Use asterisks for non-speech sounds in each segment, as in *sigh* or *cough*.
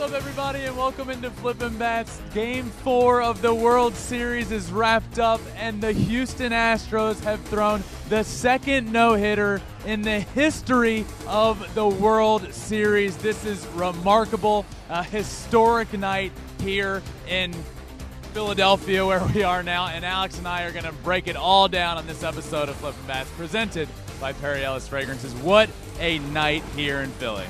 What's up, everybody, and welcome into Flippin' Bats. Game four of the World Series is wrapped up, and the Houston Astros have thrown the second no hitter in the history of the World Series. This is remarkable, a historic night here in Philadelphia, where we are now, and Alex and I are going to break it all down on this episode of Flippin' Bats, presented by Perry Ellis Fragrances. What a night here in Philly.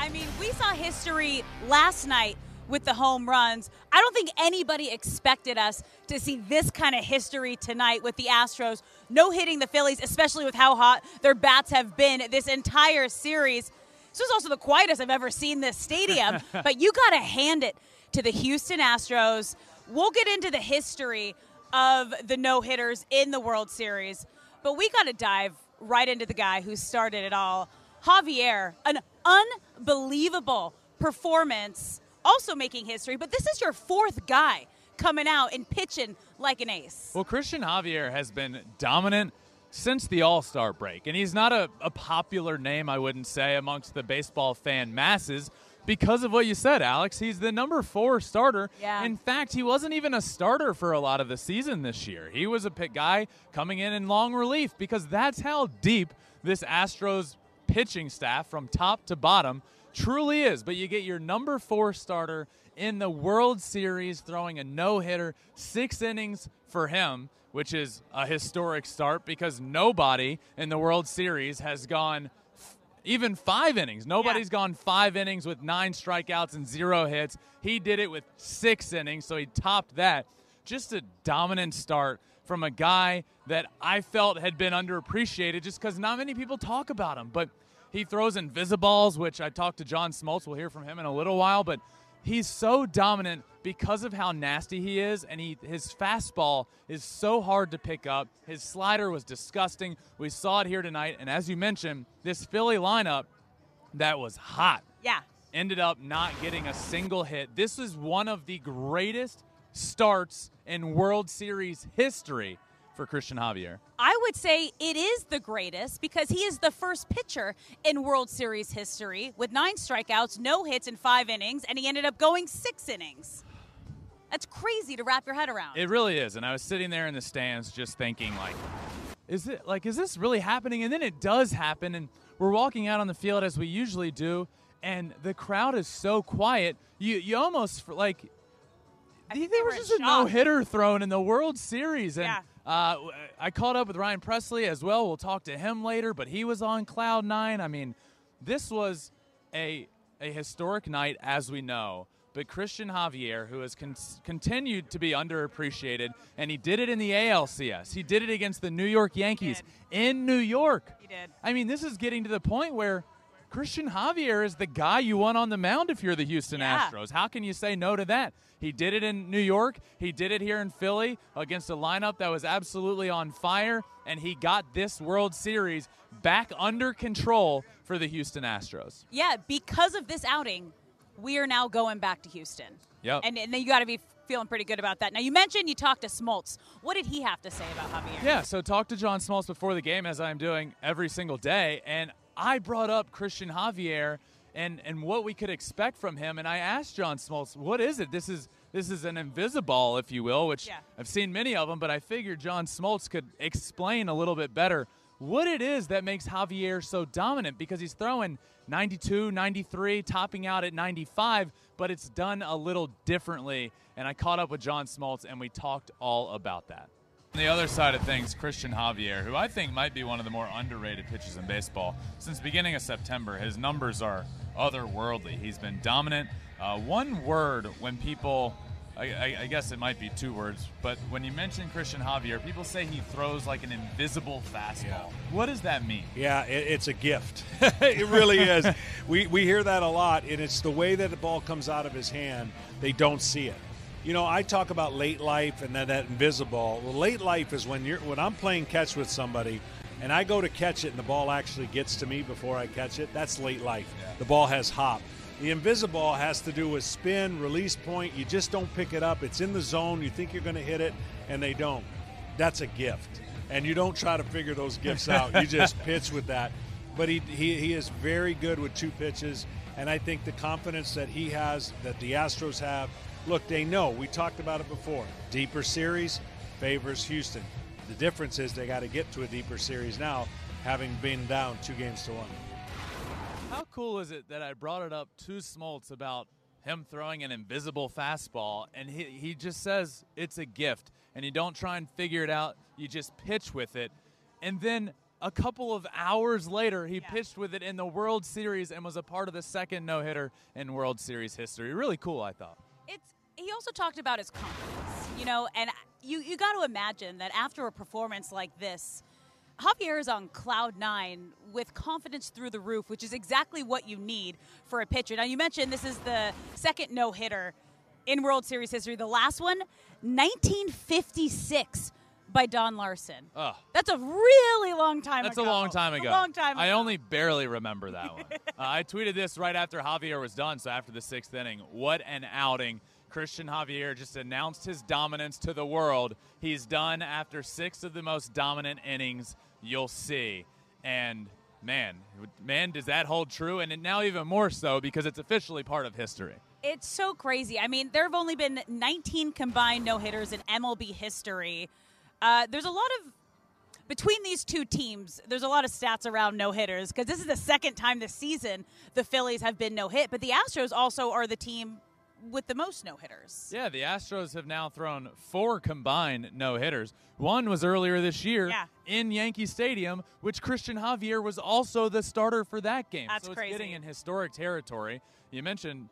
I mean, we saw history last night with the home runs. I don't think anybody expected us to see this kind of history tonight with the Astros no hitting the Phillies, especially with how hot their bats have been this entire series. This was also the quietest I've ever seen this stadium, *laughs* but you got to hand it to the Houston Astros. We'll get into the history of the no hitters in the World Series, but we got to dive right into the guy who started it all. Javier, an unbelievable performance, also making history, but this is your fourth guy coming out and pitching like an ace. Well, Christian Javier has been dominant since the All Star break, and he's not a, a popular name, I wouldn't say, amongst the baseball fan masses because of what you said, Alex. He's the number four starter. Yeah. In fact, he wasn't even a starter for a lot of the season this year. He was a pick guy coming in in long relief because that's how deep this Astros pitching staff from top to bottom truly is. But you get your number four starter in the World Series throwing a no hitter, six innings for him, which is a historic start because nobody in the World Series has gone f- even five innings. Nobody's gone five innings with nine strikeouts and zero hits. He did it with six innings, so he topped that. Just a dominant start from a guy that I felt had been underappreciated just because not many people talk about him. But he throws invisiballs, which I talked to John Smoltz. We'll hear from him in a little while. But he's so dominant because of how nasty he is, and he his fastball is so hard to pick up. His slider was disgusting. We saw it here tonight, and as you mentioned, this Philly lineup that was hot Yeah. ended up not getting a single hit. This is one of the greatest starts in World Series history for Christian Javier. I would say it is the greatest because he is the first pitcher in World Series history with nine strikeouts, no hits in five innings, and he ended up going six innings. That's crazy to wrap your head around. It really is. And I was sitting there in the stands just thinking like is it like is this really happening? And then it does happen and we're walking out on the field as we usually do and the crowd is so quiet. You you almost like I think there they was just a no hitter thrown in the World Series, and Yeah. Uh, I caught up with Ryan Pressly as well. We'll talk to him later, but he was on cloud nine. I mean, this was a a historic night, as we know. But Christian Javier, who has con- continued to be underappreciated, and he did it in the ALCS. He did it against the New York Yankees in New York. He did. I mean, this is getting to the point where Christian Javier is the guy you want on the mound if you're the Houston Yeah. Astros. How can you say no to that? He did it in New York. He did it here in Philly against a lineup that was absolutely on fire, and he got this World Series back under control for the Houston Astros. Yeah, because of this outing, we are now going back to Houston. Yep. And, and then you got to be feeling pretty good about that. Now, you mentioned you talked to Smoltz. What did he have to say about Javier? Yeah, so talk to John Smoltz before the game, as I'm doing every single day, and I brought up Christian Javier and and what we could expect from him, and I asked John Smoltz, "What is it? This is this is an invisible, if you will, which Yeah. I've seen many of them, but I figured John Smoltz could explain a little bit better what it is that makes Javier so dominant because he's throwing 92, 93, topping out at 95, but it's done a little differently. And I caught up with John Smoltz and we talked all about that. On the other side of things, Christian Javier, who I think might be one of the more underrated pitchers in baseball. Since beginning of September, his numbers are otherworldly. He's been dominant. Uh, one word when people I, I, I guess it might be two words, but when you mention Christian Javier, people say he throws like an invisible fastball. What does that mean? Yeah, it, it's a gift. *laughs* it really is. *laughs* we, we hear that a lot, and it's the way that the ball comes out of his hand, they don't see it. You know, I talk about late life and then that invisible. Well, late life is when you're when I'm playing catch with somebody and I go to catch it and the ball actually gets to me before I catch it. That's late life. Yeah. The ball has hop. The invisible has to do with spin, release point. You just don't pick it up. It's in the zone. You think you're going to hit it, and they don't. That's a gift. And you don't try to figure those gifts out. You just *laughs* pitch with that. But he, he, he is very good with two pitches. And I think the confidence that he has, that the Astros have, look, they know. We talked about it before. Deeper series favors Houston. The difference is they got to get to a deeper series now, having been down two games to one. How cool is it that I brought it up to Smoltz about him throwing an invisible fastball, and he, he just says it's a gift, and you don't try and figure it out, you just pitch with it. And then a couple of hours later, he Yeah. pitched with it in the World Series and was a part of the second no hitter in World Series history. Really cool, I thought. He also talked about his confidence, you know, and you you got to imagine that after a performance like this, Javier is on cloud nine with confidence through the roof, which is exactly what you need for a pitcher. Now you mentioned this is the second no hitter in World Series history. The last one, 1956, by Don Larsen. Ugh. That's a really long time That's ago. a long time A ago. long time I only barely remember that one. *laughs* uh, I tweeted this right after Javier was done, so after the sixth inning. What an outing. Christian Javier just announced his dominance to the world. He's done after six of the most dominant innings you'll see. And man, man, does that hold true? And now even more so because it's officially part of history. It's so crazy. I mean, there have only been 19 combined no hitters in MLB history. Uh, there's a lot of between these two teams. There's a lot of stats around no hitters because this is the second time this season the Phillies have been no hit, but the Astros also are the team with the most no hitters. Yeah, the Astros have now thrown four combined no hitters. One was earlier this year Yeah. in Yankee Stadium, which Christian Javier was also the starter for that game. That's so it's crazy. getting in historic territory. You mentioned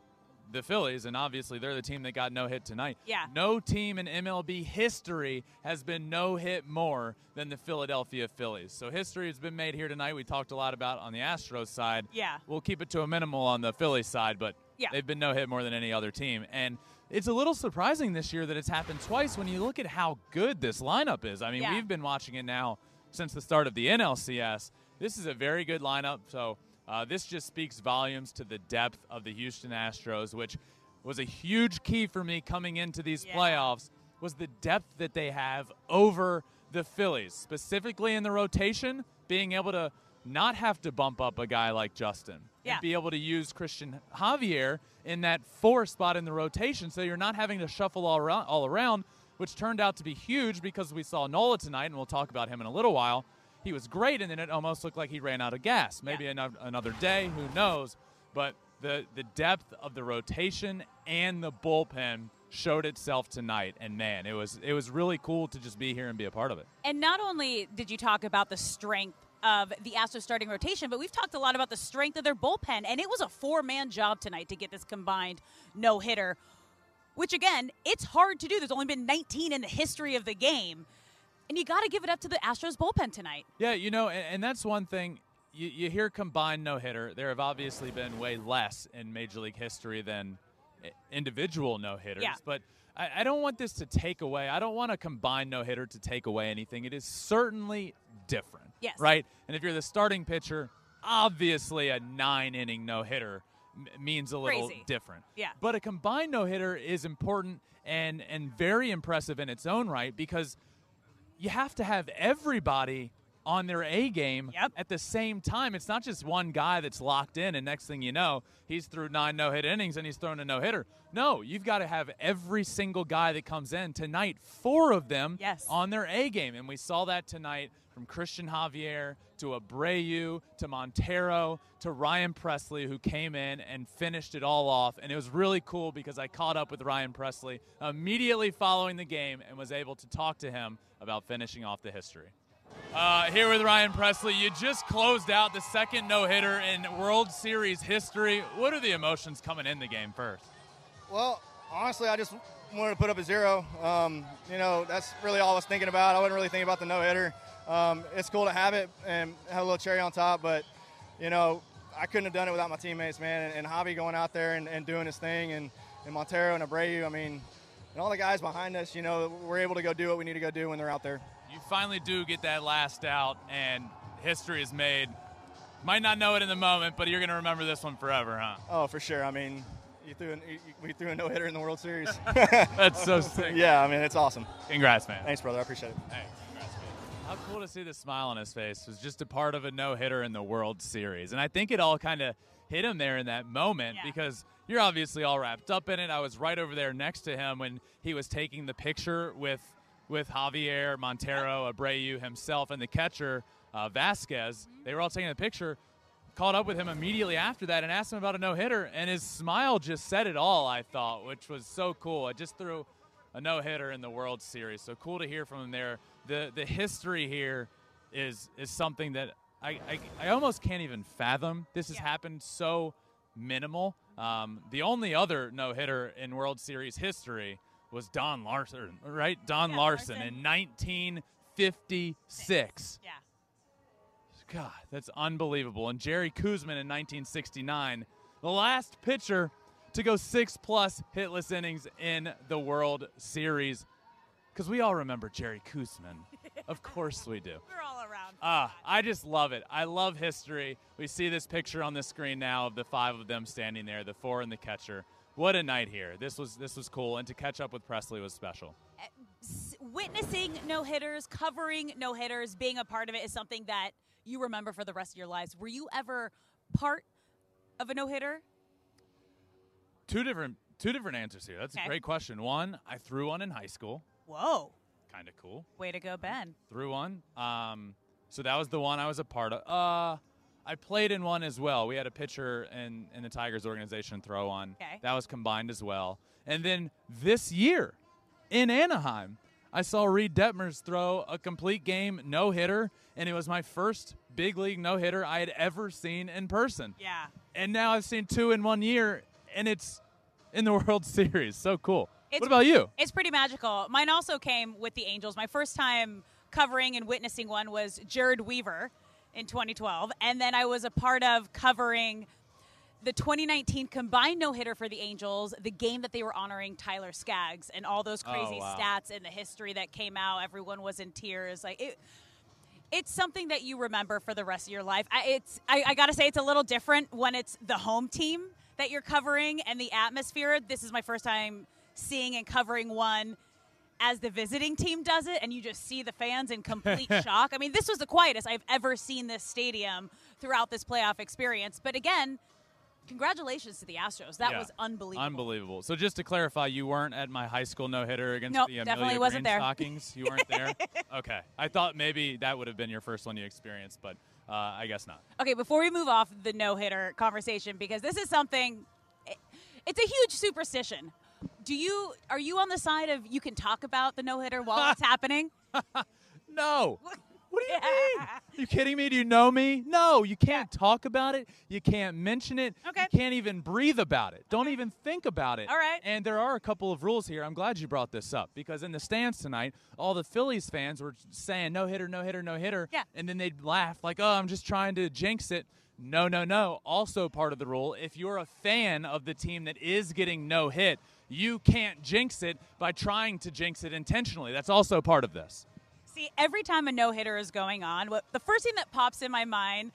the Phillies, and obviously they're the team that got no hit tonight. Yeah. No team in MLB history has been no hit more than the Philadelphia Phillies. So history has been made here tonight. We talked a lot about on the Astros side. Yeah. We'll keep it to a minimal on the Phillies side, but Yeah. they've been no hit more than any other team. And it's a little surprising this year that it's happened twice when you look at how good this lineup is. I mean, Yeah. we've been watching it now since the start of the NLCS. This is a very good lineup. So uh, this just speaks volumes to the depth of the Houston Astros, which was a huge key for me coming into these Yeah. playoffs. Was the depth that they have over the Phillies, specifically in the rotation, being able to not have to bump up a guy like Justin Yeah. and be able to use Christian Javier in that four spot in the rotation, so you're not having to shuffle all around, all around, which turned out to be huge because we saw Nola tonight, and we'll talk about him in a little while. He was great, and then it almost looked like he ran out of gas. Maybe Yeah. ano- another day, who knows? But the the depth of the rotation and the bullpen showed itself tonight, and man, it was it was really cool to just be here and be a part of it. And not only did you talk about the strength of the Astros starting rotation, but we've talked a lot about the strength of their bullpen. And it was a four man job tonight to get this combined no hitter, which again, it's hard to do. There's only been 19 in the history of the game. And you got to give it up to the Astros bullpen tonight. Yeah, you know, and, and that's one thing. You, you hear combined no hitter. There have obviously been way less in Major League history than eh, individual no hitters. Yeah. But I, I don't want this to take away. I don't want a combined no hitter to take away anything. It is certainly different. Yes. Right? And if you're the starting pitcher, obviously a nine inning no hitter means a little Crazy. different. Yeah. But a combined no hitter is important and, and very impressive in its own right because you have to have everybody on their A game Yep. at the same time. It's not just one guy that's locked in, and next thing you know, he's through nine no hit innings and he's thrown a no hitter. No, you've got to have every single guy that comes in tonight, four of them Yes. on their A game. And we saw that tonight from Christian Javier to Abreu to Montero to Ryan Pressly, who came in and finished it all off. And it was really cool because I caught up with Ryan Pressly immediately following the game and was able to talk to him about finishing off the history. Uh, here with Ryan Pressly, you just closed out the second no hitter in World Series history. What are the emotions coming in the game first? Well, honestly, I just wanted to put up a zero. Um, you know, that's really all I was thinking about. I wasn't really thinking about the no hitter. Um, it's cool to have it and have a little cherry on top, but you know, I couldn't have done it without my teammates, man. And, and Javi going out there and, and doing his thing, and, and Montero and Abreu. I mean, and all the guys behind us. You know, we're able to go do what we need to go do when they're out there. You finally do get that last out, and history is made. Might not know it in the moment, but you're going to remember this one forever, huh? Oh, for sure. I mean, you threw an, you, we threw a no hitter in the World Series. *laughs* That's so *laughs* sick. yeah, I mean, it's awesome. Congrats, man. Thanks, brother. I appreciate it. Man. How cool to see the smile on his face. It was just a part of a no hitter in the World Series. And I think it all kind of hit him there in that moment Yeah. because you're obviously all wrapped up in it. I was right over there next to him when he was taking the picture with with Javier Montero, Abreu himself, and the catcher uh, Vasquez. They were all taking the picture. Caught up with him immediately after that and asked him about a no hitter, and his smile just said it all. I thought, which was so cool. I just threw a no hitter in the World Series, so cool to hear from him there. The the history here is is something that I I, I almost can't even fathom. This has Yeah. happened so minimal. Um, the only other no hitter in World Series history was Don Larsen, right? Don Yeah, Larsen, Larsen. in 1956. Yeah. God, that's unbelievable. And Jerry Koosman in 1969, the last pitcher to go six plus hitless innings in the World Series. Because we all remember Jerry Koosman. *laughs* of course we do. We're all around. Ah, that. I just love it. I love history. We see this picture on the screen now of the five of them standing there, the four and the catcher. What a night here. This was this was cool, and to catch up with Pressly was special. Witnessing no hitters, covering no hitters, being a part of it is something that you remember for the rest of your lives. Were you ever part of a no hitter? Two different two different answers here. That's Okay. a great question. One, I threw one in high school. Whoa. Kind of cool. Way to go, Ben. Threw one. Um, so that was the one I was a part of. Uh, I played in one as well. We had a pitcher in, in the Tigers organization throw on. Okay. That was combined as well. And then this year in Anaheim, I saw Reid Detmers throw a complete game no hitter, and it was my first big league no hitter I had ever seen in person. Yeah. And now I've seen two in one year, and it's in the *laughs* World Series. So cool. It's- what about you? It's pretty magical. Mine also came with the Angels. My first time covering and witnessing one was Jered Weaver in 2012. And then I was a part of covering the 2019 combined no hitter for the Angels, the game that they were honoring Tyler Skaggs, and all those Oh, crazy wow. stats and the history that came out. Everyone was in tears. Like it. It's something that you remember for the rest of your life. I, it's I, I gotta say it's a little different when it's the home team that you're covering and the atmosphere. This is my first time seeing and covering one as the visiting team does it, and you just see the fans in complete *laughs* shock. I mean, this was the quietest I've ever seen this stadium throughout this playoff experience. But again, congratulations to the Astros. That Yeah. was unbelievable. Unbelievable. So just to clarify, you weren't at my high school no hitter against Nope, the Amelia definitely wasn't Green there. Stockings. You weren't there. okay, I thought maybe that would have been your first one you experienced, but uh, I guess not. Okay, before we move off the no hitter conversation, because this is something, it- it's a huge superstition. Do you are you on the side of you can talk about the no hitter while it's *laughs* happening? No. *laughs* What do you *laughs* mean? you kidding me? Do you know me? No, you can't talk about it. You can't mention it. Okay. You can't even breathe about it. Don't even think about it. All right. And there are a couple of rules here. I'm glad you brought this up because in the stands tonight, all the Phillies fans were saying no hitter, no hitter, no hitter. Yeah. And then they'd laugh like, oh, I'm just trying to jinx it. No, no, no. Also, part of the rule if you're a fan of the team that is getting no hit, you can't jinx it by trying to jinx it intentionally. That's also part of this. See, every time a no hitter is going on, what the first thing that pops in my mind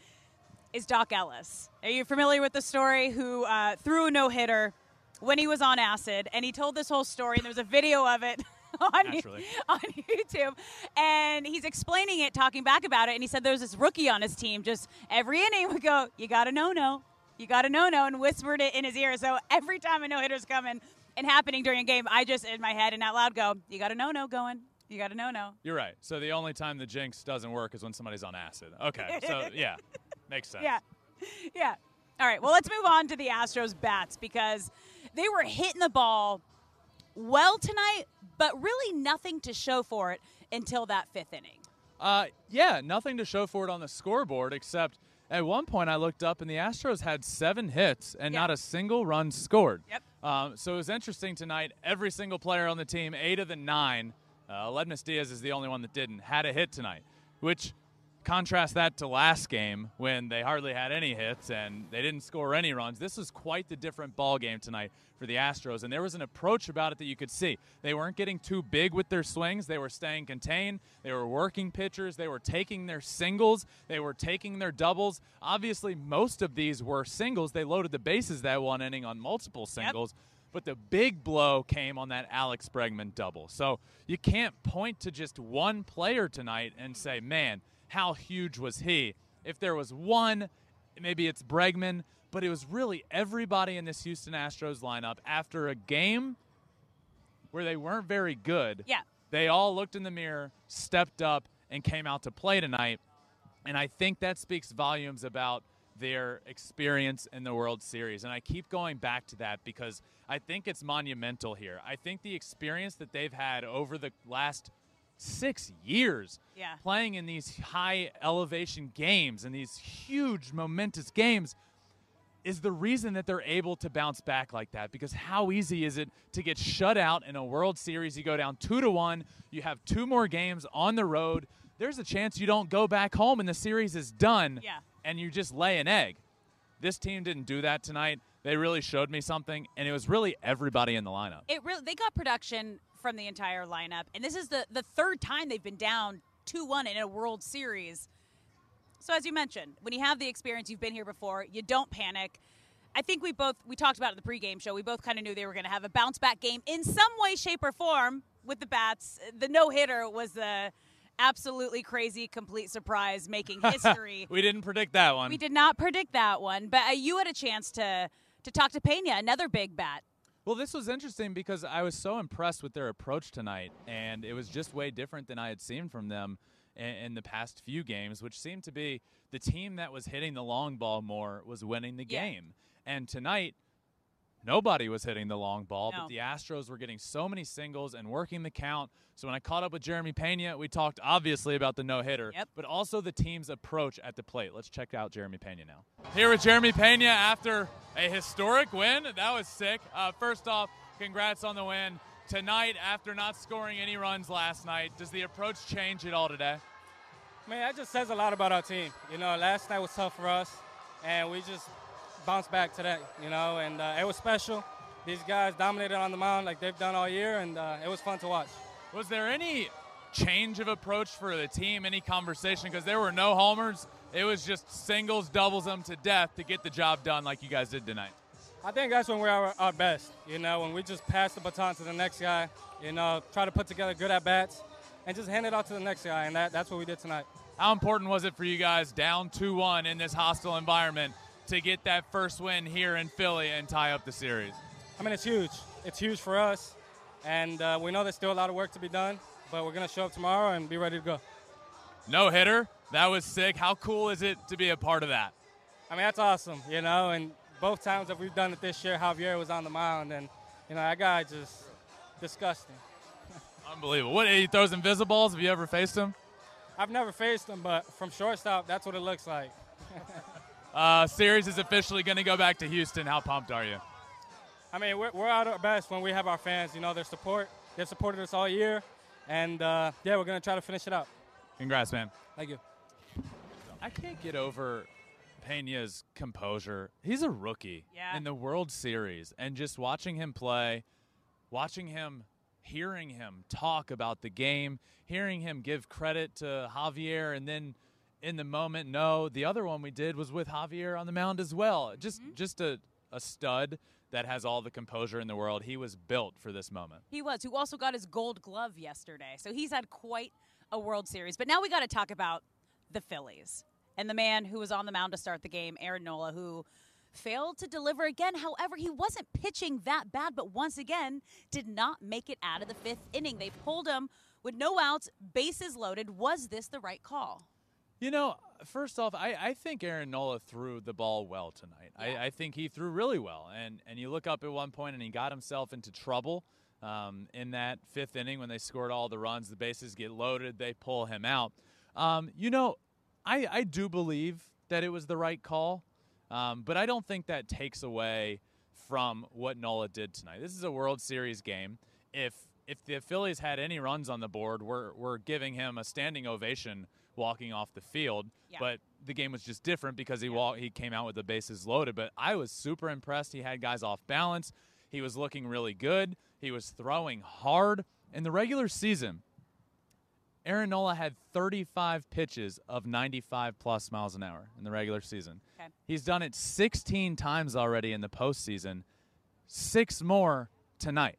is Doc Ellis. Are you familiar with the story? Who uh, threw a no hitter when he was on acid, and he told this whole story, and there's a video of it. *laughs* On, Naturally. *laughs* on YouTube, and he's explaining it, talking back about it, and he said there's this rookie on his team. Just every inning would go, "You got a no no, you got a no no," and whispered it in his ear. So every time a no hitter's coming and happening during a game, I just in my head and out loud go, "You got a no no going, you got a no no." You're right. So the only time the jinx doesn't work is when somebody's on acid. Okay. So *laughs* yeah, makes sense. Yeah. *laughs* Yeah. All right. Well, let's move on to the Astros bats because they were hitting the ball well tonight, but really nothing to show for it until that fifth inning. Uh, yeah, nothing to show for it on the scoreboard except at one point I looked up and the Astros had seven hits and Yeah. not a single run scored. Yep. Um, so it was interesting tonight. Every single player on the team, eight of the nine, uh, Aledmys Diaz is the only one that didn't, had a hit tonight, which contrast that to last game when they hardly had any hits and they didn't score any runs. This is quite the different ball game tonight for the Astros, and there was an approach about it that you could see. They weren't getting too big with their swings. They were staying contained. They were working pitchers. They were taking their singles. They were taking their doubles. Obviously, most of these were singles. They loaded the bases that one inning on multiple singles. Yep but the big blow came on that Alex Bregman double. So you can't point to just one player tonight and say, man, how huge was he? If there was one, maybe it's Bregman, but it was really everybody in this Houston Astros lineup after a game where they weren't very good. Yeah. They all looked in the mirror, stepped up, and came out to play tonight. And I think that speaks volumes about their experience in the World Series. And I keep going back to that because I think it's monumental here. I think the experience that they've had over the last – six years yeah. playing in these high elevation games and these huge momentous games is the reason that they're able to bounce back like that because how easy is it to get shut out in a world series you go down two to one you have two more games on the road there's a chance you don't go back home and the series is done yeah. And you just lay an egg this team didn't do that tonight they really showed me something and it was really everybody in the lineup it really they got production from the entire lineup. And this is the, the third time they've been down 2 1 in a World Series. So, as you mentioned, when you have the experience, you've been here before, you don't panic. I think we both, we talked about it at the pregame show, we both kind of knew they were going to have a bounce back game in some way, shape, or form with the Bats. The no hitter was the absolutely crazy, complete surprise, making *laughs* history. we didn't predict that one. We did not predict that one, but uh, you had a chance to to talk to Pena, another big bat. Well, this was interesting because I was so impressed with their approach tonight, and it was just way different than I had seen from them in, in the past few games, which seemed to be the team that was hitting the long ball more was winning the yeah. game. And tonight, nobody was hitting the long ball, no. but the Astros were getting so many singles and working the count. So when I caught up with Jeremy Pena, we talked obviously about the no hitter, yep. but also the team's approach at the plate. Let's check out Jeremy Pena now. Here with Jeremy Pena after a historic win. That was sick. Uh, first off, congrats on the win. Tonight, after not scoring any runs last night, does the approach change at all today? Man, that just says a lot about our team. You know, last night was tough for us, and we just bounced back today, you know, and uh, it was special. These guys dominated on the mound like they've done all year, and uh, it was fun to watch. Was there any change of approach for the team, any conversation? Because there were no homers. It was just singles, doubles them to death to get the job done like you guys did tonight. I think that's when we're our, our best, you know, when we just pass the baton to the next guy, you know, try to put together good at bats, and just hand it off to the next guy, and that, that's what we did tonight. How important was it for you guys down 2 1 in this hostile environment to get that first win here in Philly and tie up the series? I mean, it's huge. It's huge for us, and uh, we know there's still a lot of work to be done, but we're going to show up tomorrow and be ready to go. No hitter. That was sick. How cool is it to be a part of that? I mean, that's awesome, you know, and both times that we've done it this year, Javier was on the mound, and, you know, that guy just disgusting. *laughs* Unbelievable. What, he throws invisibles? Have you ever faced him? I've never faced him, but from shortstop, that's what it looks like. *laughs* uh, series is officially going to go back to Houston. How pumped are you? I mean, we're, we're at our best when we have our fans. You know, their support. They've supported us all year, and uh, yeah, we're going to try to finish it out. Congrats, man. Thank you. I can't get over Pena's composure. He's a rookie yeah. in the World Series, and just watching him play, watching him, hearing him talk about the game, hearing him give credit to Javier, and then in the moment, no, the other one we did was with Javier on the mound as well. Just, mm-hmm. just a, a stud that has all the composure in the world. He was built for this moment. He was, who also got his gold glove yesterday. So he's had quite a World Series. But now we got to talk about the Phillies and the man who was on the mound to start the game, Aaron Nola, who failed to deliver again. However, he wasn't pitching that bad, but once again did not make it out of the fifth inning. They pulled him with no outs, bases loaded. Was this the right call? You know, first off, I, I think Aaron Nola threw the ball well tonight. Yeah. I, I think he threw really well. And, and you look up at one point and he got himself into trouble um, in that fifth inning when they scored all the runs. The bases get loaded, they pull him out. Um, you know, I, I do believe that it was the right call, um, but I don't think that takes away from what Nola did tonight. This is a World Series game. If if the Phillies had any runs on the board, we're, we're giving him a standing ovation walking off the field. Yeah. But the game was just different because he walked, he came out with the bases loaded. But I was super impressed. He had guys off balance. He was looking really good. He was throwing hard. In the regular season, Aaron Nola had 35 pitches of 95 plus miles an hour in the regular season. Okay. He's done it 16 times already in the postseason, six more tonight.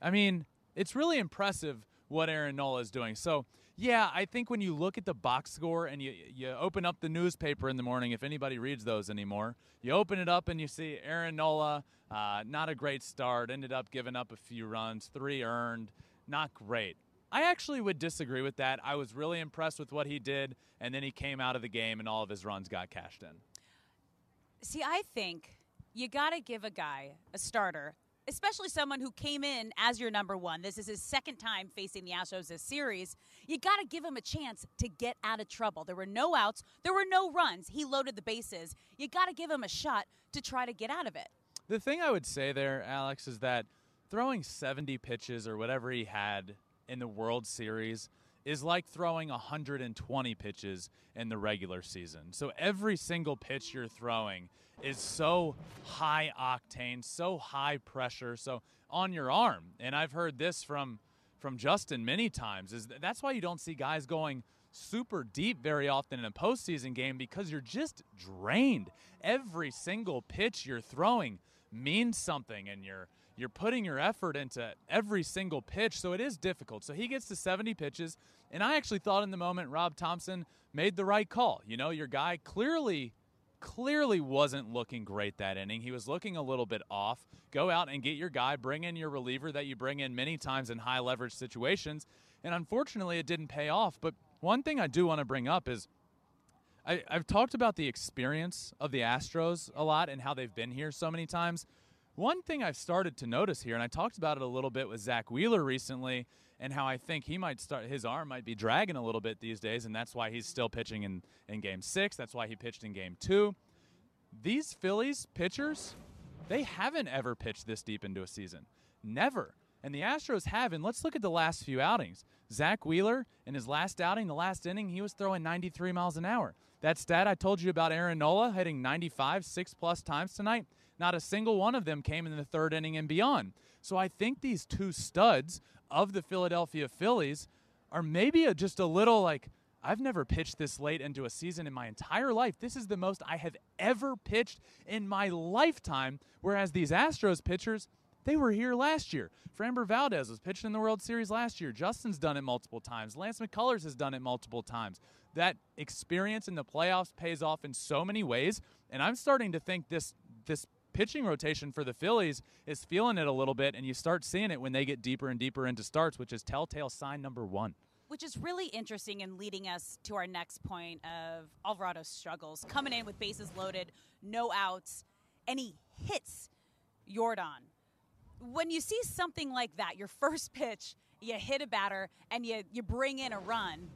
I mean, it's really impressive what Aaron Nola is doing. So, yeah, I think when you look at the box score and you, you open up the newspaper in the morning, if anybody reads those anymore, you open it up and you see Aaron Nola, uh, not a great start, ended up giving up a few runs, three earned, not great. I actually would disagree with that. I was really impressed with what he did, and then he came out of the game and all of his runs got cashed in. See, I think you got to give a guy, a starter, especially someone who came in as your number one. This is his second time facing the Astros this series. You got to give him a chance to get out of trouble. There were no outs, there were no runs. He loaded the bases. You got to give him a shot to try to get out of it. The thing I would say there, Alex, is that throwing 70 pitches or whatever he had in the World Series is like throwing 120 pitches in the regular season. So every single pitch you're throwing is so high octane, so high pressure, so on your arm. And I've heard this from from Justin many times is that that's why you don't see guys going super deep very often in a postseason game because you're just drained. Every single pitch you're throwing means something and you're you're putting your effort into every single pitch, so it is difficult. So he gets to 70 pitches, and I actually thought in the moment Rob Thomson made the right call. You know, your guy clearly clearly wasn't looking great that inning. He was looking a little bit off. Go out and get your guy, bring in your reliever that you bring in many times in high leverage situations. And unfortunately, it didn't pay off. But one thing I do want to bring up is I, I've talked about the experience of the Astros a lot and how they've been here so many times. One thing I've started to notice here, and I talked about it a little bit with Zack Wheeler recently, and how I think he might start, his arm might be dragging a little bit these days, and that's why he's still pitching in, in game six. That's why he pitched in game two. These Phillies pitchers, they haven't ever pitched this deep into a season. Never. And the Astros have. And let's look at the last few outings. Zack Wheeler, in his last outing, the last inning, he was throwing 93 miles an hour. That stat I told you about Aaron Nola hitting 95 six plus times tonight, not a single one of them came in the third inning and beyond. So I think these two studs of the Philadelphia Phillies are maybe a, just a little like, I've never pitched this late into a season in my entire life. This is the most I have ever pitched in my lifetime. Whereas these Astros pitchers, they were here last year. Framber Valdez was pitching in the World Series last year. Justin's done it multiple times. Lance McCullers has done it multiple times. That experience in the playoffs pays off in so many ways, and I'm starting to think this this pitching rotation for the Phillies is feeling it a little bit, and you start seeing it when they get deeper and deeper into starts, which is telltale sign number one. Which is really interesting in leading us to our next point of Alvarado's struggles. Coming in with bases loaded, no outs, and he hits Yordan. When you see something like that, your *laughs* first pitch, you hit a batter and you, you bring in a run,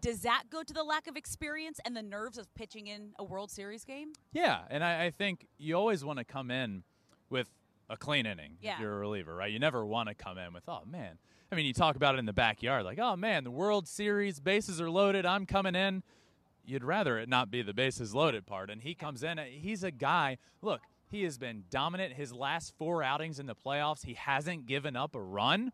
does that go to the lack of experience and the nerves of pitching in a World Series game? Yeah, and I, I think you always want to come in with a clean inning Yeah. if you're a reliever, right? You never want to come in with, oh man. I mean, you talk about it in the backyard, like, oh man, the World Series bases are loaded. I'm coming in. You'd rather it not be the bases loaded part. And he comes in. He's a guy. Look, he has been dominant his last four outings in the playoffs. He hasn't given up a run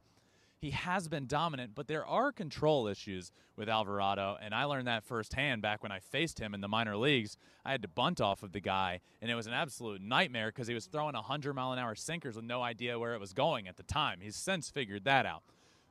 he has been dominant, but there are control issues with Alvarado, and I learned that firsthand back when I faced him in the minor leagues. I had to bunt off of the guy, and it was an absolute nightmare because he was throwing 100 mile an hour sinkers with no idea where it was going at the time. He's since figured that out.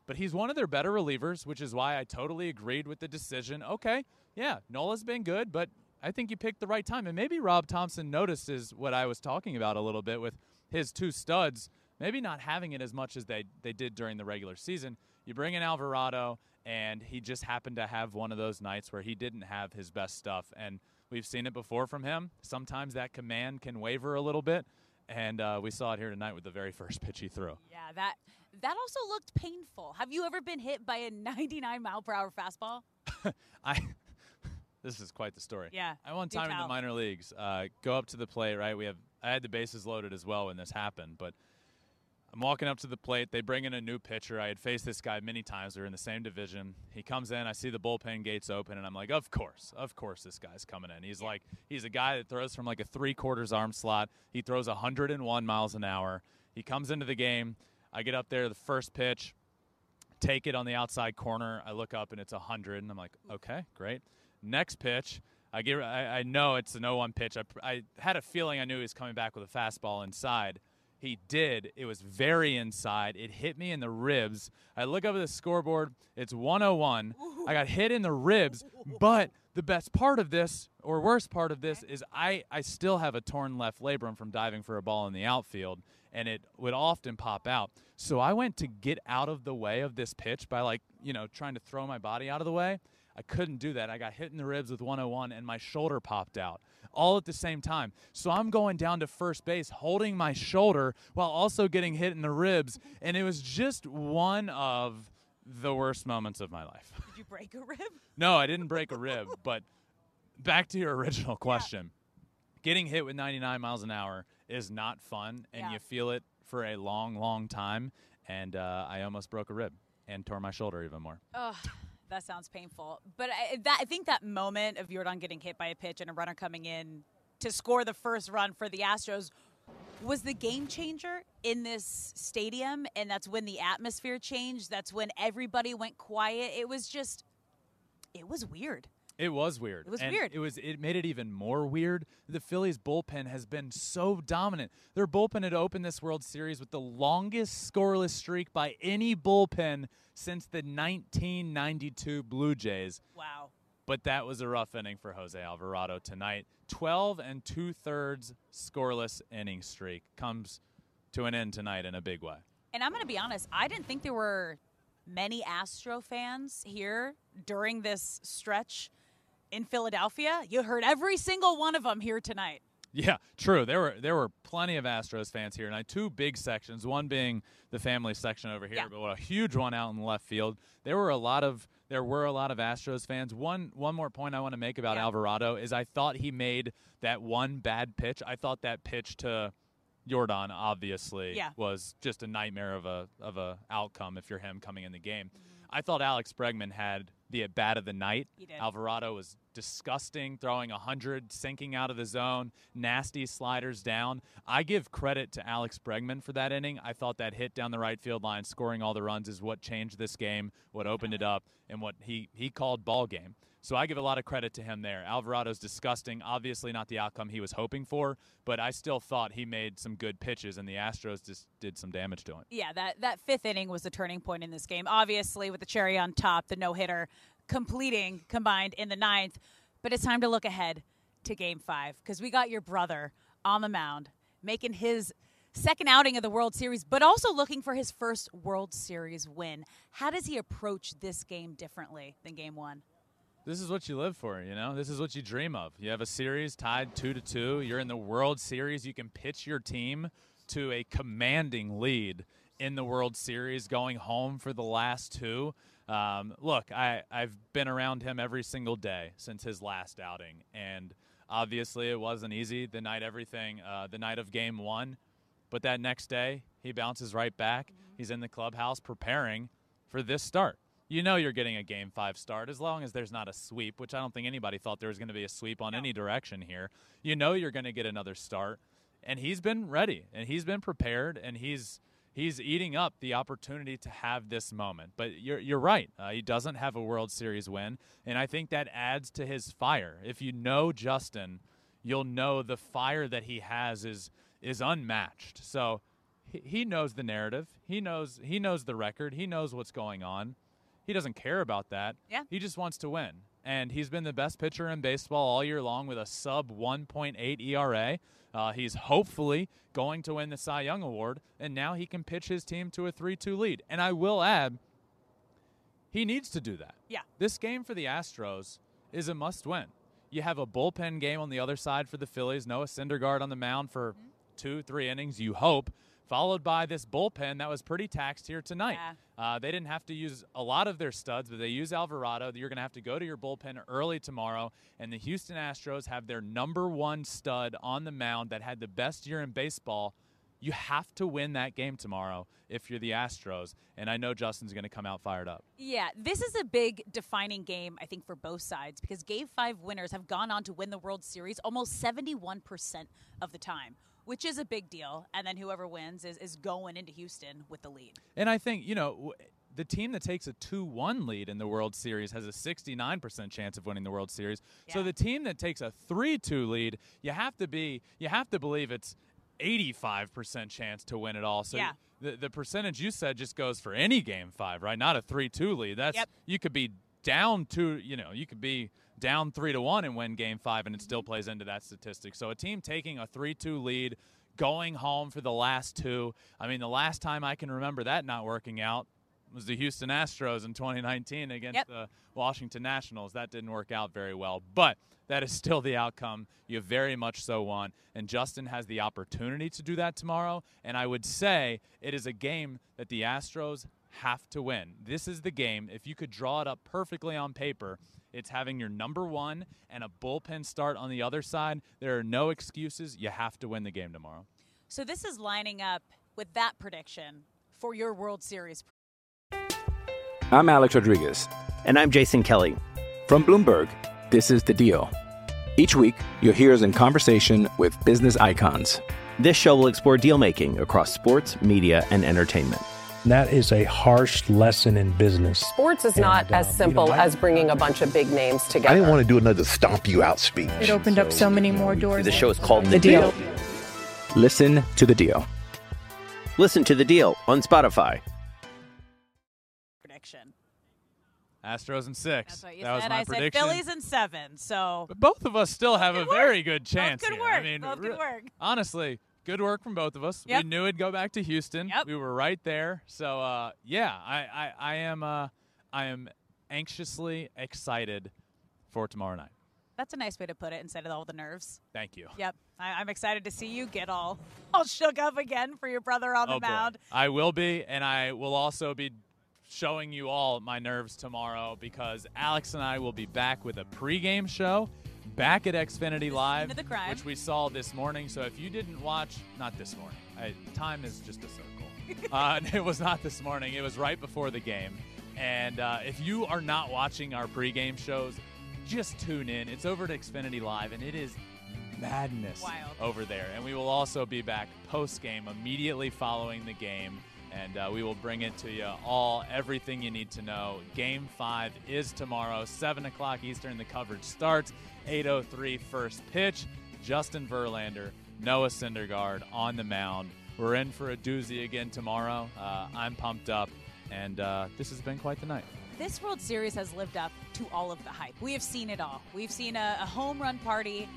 But he's one of their better relievers, which is why I totally agreed with the decision. Okay, yeah, Nola's been good, but I think you picked the right time. And maybe Rob Thomson notices what I was talking about a little bit with his two studs maybe not having it as much as they, they did during the regular season. You bring in Alvarado, and he just happened to have one of those nights where he didn't have his best stuff. And we've seen it before from him. Sometimes that command can waver a little bit. And uh, we saw it here tonight with the very *laughs* first pitch he threw. Yeah, that that also looked painful. Have you ever been hit by a 99 mile per hour fastball? *laughs* I. *laughs* This is quite the story. Yeah, I one time in the minor leagues, uh, go up to the plate. Right, we have I had the bases loaded as well when this happened, but I'm walking up to the plate. They bring in a new pitcher. I had faced this guy many times. We are in the same division. He comes in. I see the bullpen gates open, and I'm like, of course, of course, this guy's coming in. He's like, he's a guy that throws from like a three quarters arm slot. He throws 101 miles an hour. He comes into the game. I get up there, the first pitch, take it on the outside corner. I look up and it's 100, and I'm like, okay, great. Next pitch, I get, I, I know it's an 0-1 pitch. I, I had a feeling I knew he was coming back with a fastball inside. He did. It was very inside. It hit me in the ribs. I look up at the scoreboard. It's 101. I got hit in the ribs, but the best part of this, or worst part of this, is I, I still have a torn left labrum from diving for a ball in the outfield, and it would often pop out. So I went to get out of the way of this pitch by, like, you know, trying to throw my body out of the way. I couldn't do that. I got hit in the ribs with 101 and my shoulder popped out all at the same time. So I'm going down to first base holding my shoulder while also getting hit in the ribs. And it was just one of the worst moments of my life. *laughs* Did you break a rib? no, I didn't break a rib. *laughs* But back to your original question yeah. getting hit with 99 miles an hour is not fun, and yeah. you feel it for a long, long time. And uh, I almost broke a rib and tore my shoulder even more. Ugh that sounds painful. But I, that, I think that moment of Yordan getting hit by a pitch and a runner coming in to score the first run for the Astros was the game changer in this stadium. And that's when the atmosphere changed. That's when everybody went quiet. It was just, it was weird. It was weird. It was and weird. It was. It made it even more weird. The Phillies bullpen has been so dominant. Their bullpen had opened this World Series with the longest scoreless streak by any bullpen since the 1992 Blue Jays. Wow. But that was a rough inning for Jose Alvarado tonight. 12 and two thirds scoreless inning streak comes to an end tonight in a big way. And I'm going to be honest. I didn't think there were many Astro fans here during this stretch in Philadelphia. You heard every single one of them here tonight. Yeah, true. There were there were plenty of Astros fans here tonight. Two big sections, one being the family section over here, yeah. but a huge one out in the left field. There were a lot of there were a lot of Astros fans. One one more point I want to make about yeah. Alvarado is I thought he made that one bad pitch. I thought that pitch to Yordan obviously yeah. was just a nightmare of a of a outcome if you're him coming in the game. Mm-hmm. I thought Alex Bregman had the at bat of the night. Alvarado was disgusting, throwing 100, sinking out of the zone, nasty sliders down. I give credit to Alex Bregman for that inning. I thought that hit down the right field line, scoring all the runs, is what changed this game, what opened it up, and what he, he called ball game. So I give a lot of credit to him there. Alvarado's disgusting. Obviously, not the outcome he was hoping for, but I still thought he made some good pitches, and the Astros just did some damage to him. Yeah, that, that fifth inning was the turning point in this game. Obviously, with the cherry on top, the no hitter completing combined in the ninth. But it's time to look ahead to game five because we got your brother on the mound making his second outing of the World Series, but also looking for his first World Series win. How does he approach this game differently than game one? This is what you live for, you know? This is what you dream of. You have a series tied 2 to 2. You're in the World Series. You can pitch your team to a commanding lead in the World Series going home for the last two. Um, look, I, I've been around him every single day since his last outing, and obviously it wasn't easy the night everything, uh, the night of game one. But that next day, he bounces right back. Mm-hmm. He's in the clubhouse preparing for this start you know you're getting a game five start as long as there's not a sweep, which I don't think anybody thought there was going to be a sweep on no. any direction here. You know you're going to get another start, and he's been ready and he's been prepared and he's he's eating up the opportunity to have this moment. But you're you're right. Uh, he doesn't have a World Series win, and I think that adds to his fire. If you know Justin, you'll know the fire that he has is is unmatched. So he knows the narrative. He knows he knows the record. He knows what's going on he doesn't care about that. Yeah. He just wants to win. And he's been the best pitcher in baseball all year long with a sub 1.8 ERA. Uh, he's hopefully going to win the Cy Young Award, and now he can pitch his team to a 3 2 lead. And I will add, he needs to do that. Yeah. This game for the Astros is a must win. You have a bullpen game on the other side for the Phillies. Noah Syndergaard on the mound for two, three innings, you hope, followed by this bullpen that was pretty taxed here tonight. Yeah. Uh, they didn't have to use a lot of their studs, but they use Alvarado. You're going to have to go to your bullpen early tomorrow. And the Houston Astros have their number one stud on the mound that had the best year in baseball. You have to win that game tomorrow if you're the Astros. And I know Justin's going to come out fired up. Yeah, this is a big defining game, I think, for both sides because Game 5 winners have gone on to win the World Series almost 71% of the time, which is a big deal. And then whoever wins is, is going into Houston with the lead. And I think, you know, w- the team that takes a 2 1 lead in the World Series has a 69% chance of winning the World Series. So the team that takes a 3 2 lead, you have to be, you have to believe it's 85% chance to win it all. So Yeah. the, the percentage you said just goes for any game five, right? Not a 3 2 lead. That's, Yep. you could be down two, you know, you could be down 3 to 1 and win game five, and it still plays into that statistic. So a team taking a 3 2 lead, going home for the last two. I mean, the last time I can remember that not working out was the Houston Astros in 2019 against Yep. the Washington Nationals. That didn't work out very well, but that is still the outcome you very much so want. And Justin has the opportunity to do that tomorrow. And I would say it is a game that the Astros have to win. This is the game. If you could draw it up perfectly on paper, it's having your number one and a bullpen start on the other side. There are no excuses. You have to win the game tomorrow. So this is lining up with that prediction for your World Series. I'm Alex Rodriguez. And I'm Jason Kelly. From Bloomberg, this is The Deal. Each week, you'll hear us in conversation with business icons. This show will explore deal making across sports, media, and entertainment. That is a harsh lesson in business. Sports is not And, uh, as you know, simple I- as bringing a bunch of big names together. I didn't want to do another stomp you out speech. It opened up so many more doors. The show is called The, The Deal. Listen to The Deal. Listen to The Deal on Spotify. Prediction. Astros in six. That's what you that was my I said prediction. Phillies and seven. So But both of us still have a work. very good chance. good here. work. I mean, Both good re- work. honestly, good work from both of us. Yep. We knew it'd go back to Houston. Yep. We were right there. So uh, yeah, I, I, I am uh, I am anxiously excited for tomorrow night. that's a nice way to put it instead of all the nerves. Thank you. Yep. I, I'm excited to see you get all all shook up again for your brother on the oh boy. mound. I will be, and I will also be showing you all my nerves tomorrow because Alex and I will be back with a pregame show back at Xfinity Live, which we saw this morning. So if you didn't watch, not this morning, I, time is just a circle. *laughs* uh, *laughs* it was not this morning. It was right before the game. And uh, if you are not watching our pregame shows, just tune in. It's over to Xfinity Live, and it is madness Wild. over there. And we will also be back post game immediately following the game. And uh, we will bring it to you all, everything you need to know. Game five is tomorrow, 7 o'clock Eastern. The coverage starts, 8.03 first pitch. Justin Verlander, Noah Syndergaard on the mound. We're in for a doozy again tomorrow. Uh, I'm pumped up, and uh, this has been quite the night. This World Series has lived up to all of the hype. We have seen it all. We've seen a, a home run party.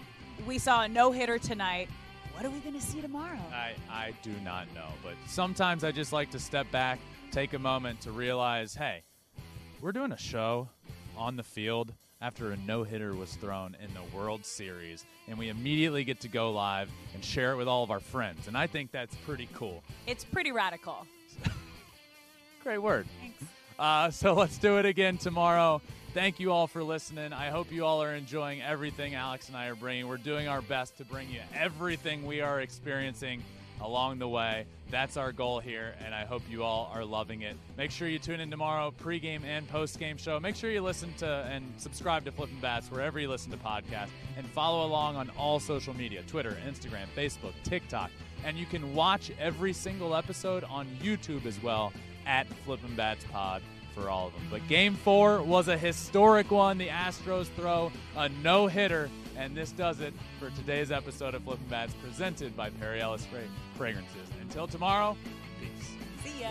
We saw a no hitter tonight. What are we going to see tomorrow? I, I do not know, but sometimes I just like to step back, take a moment to realize hey, we're doing a show on the field after a no hitter was thrown in the World Series, and we immediately get to go live and share it with all of our friends. And I think that's pretty cool. It's pretty radical. *laughs* Great word. Thanks. Uh, so let's do it again tomorrow. Thank you all for listening. I hope you all are enjoying everything Alex and I are bringing. We're doing our best to bring you everything we are experiencing along the way. That's our goal here, and I hope you all are loving it. Make sure you tune in tomorrow, pregame and postgame show. Make sure you listen to and subscribe to Flippin' Bats wherever you listen to podcasts, and follow along on all social media Twitter, Instagram, Facebook, TikTok. And you can watch every single episode on YouTube as well at Flippin' Bats Pod for all of them. But game four was a historic one. The Astros throw a no hitter, and this does it for today's episode of Flippin' Bats presented by Perry Ellis Fragrances. Until tomorrow, peace. See ya.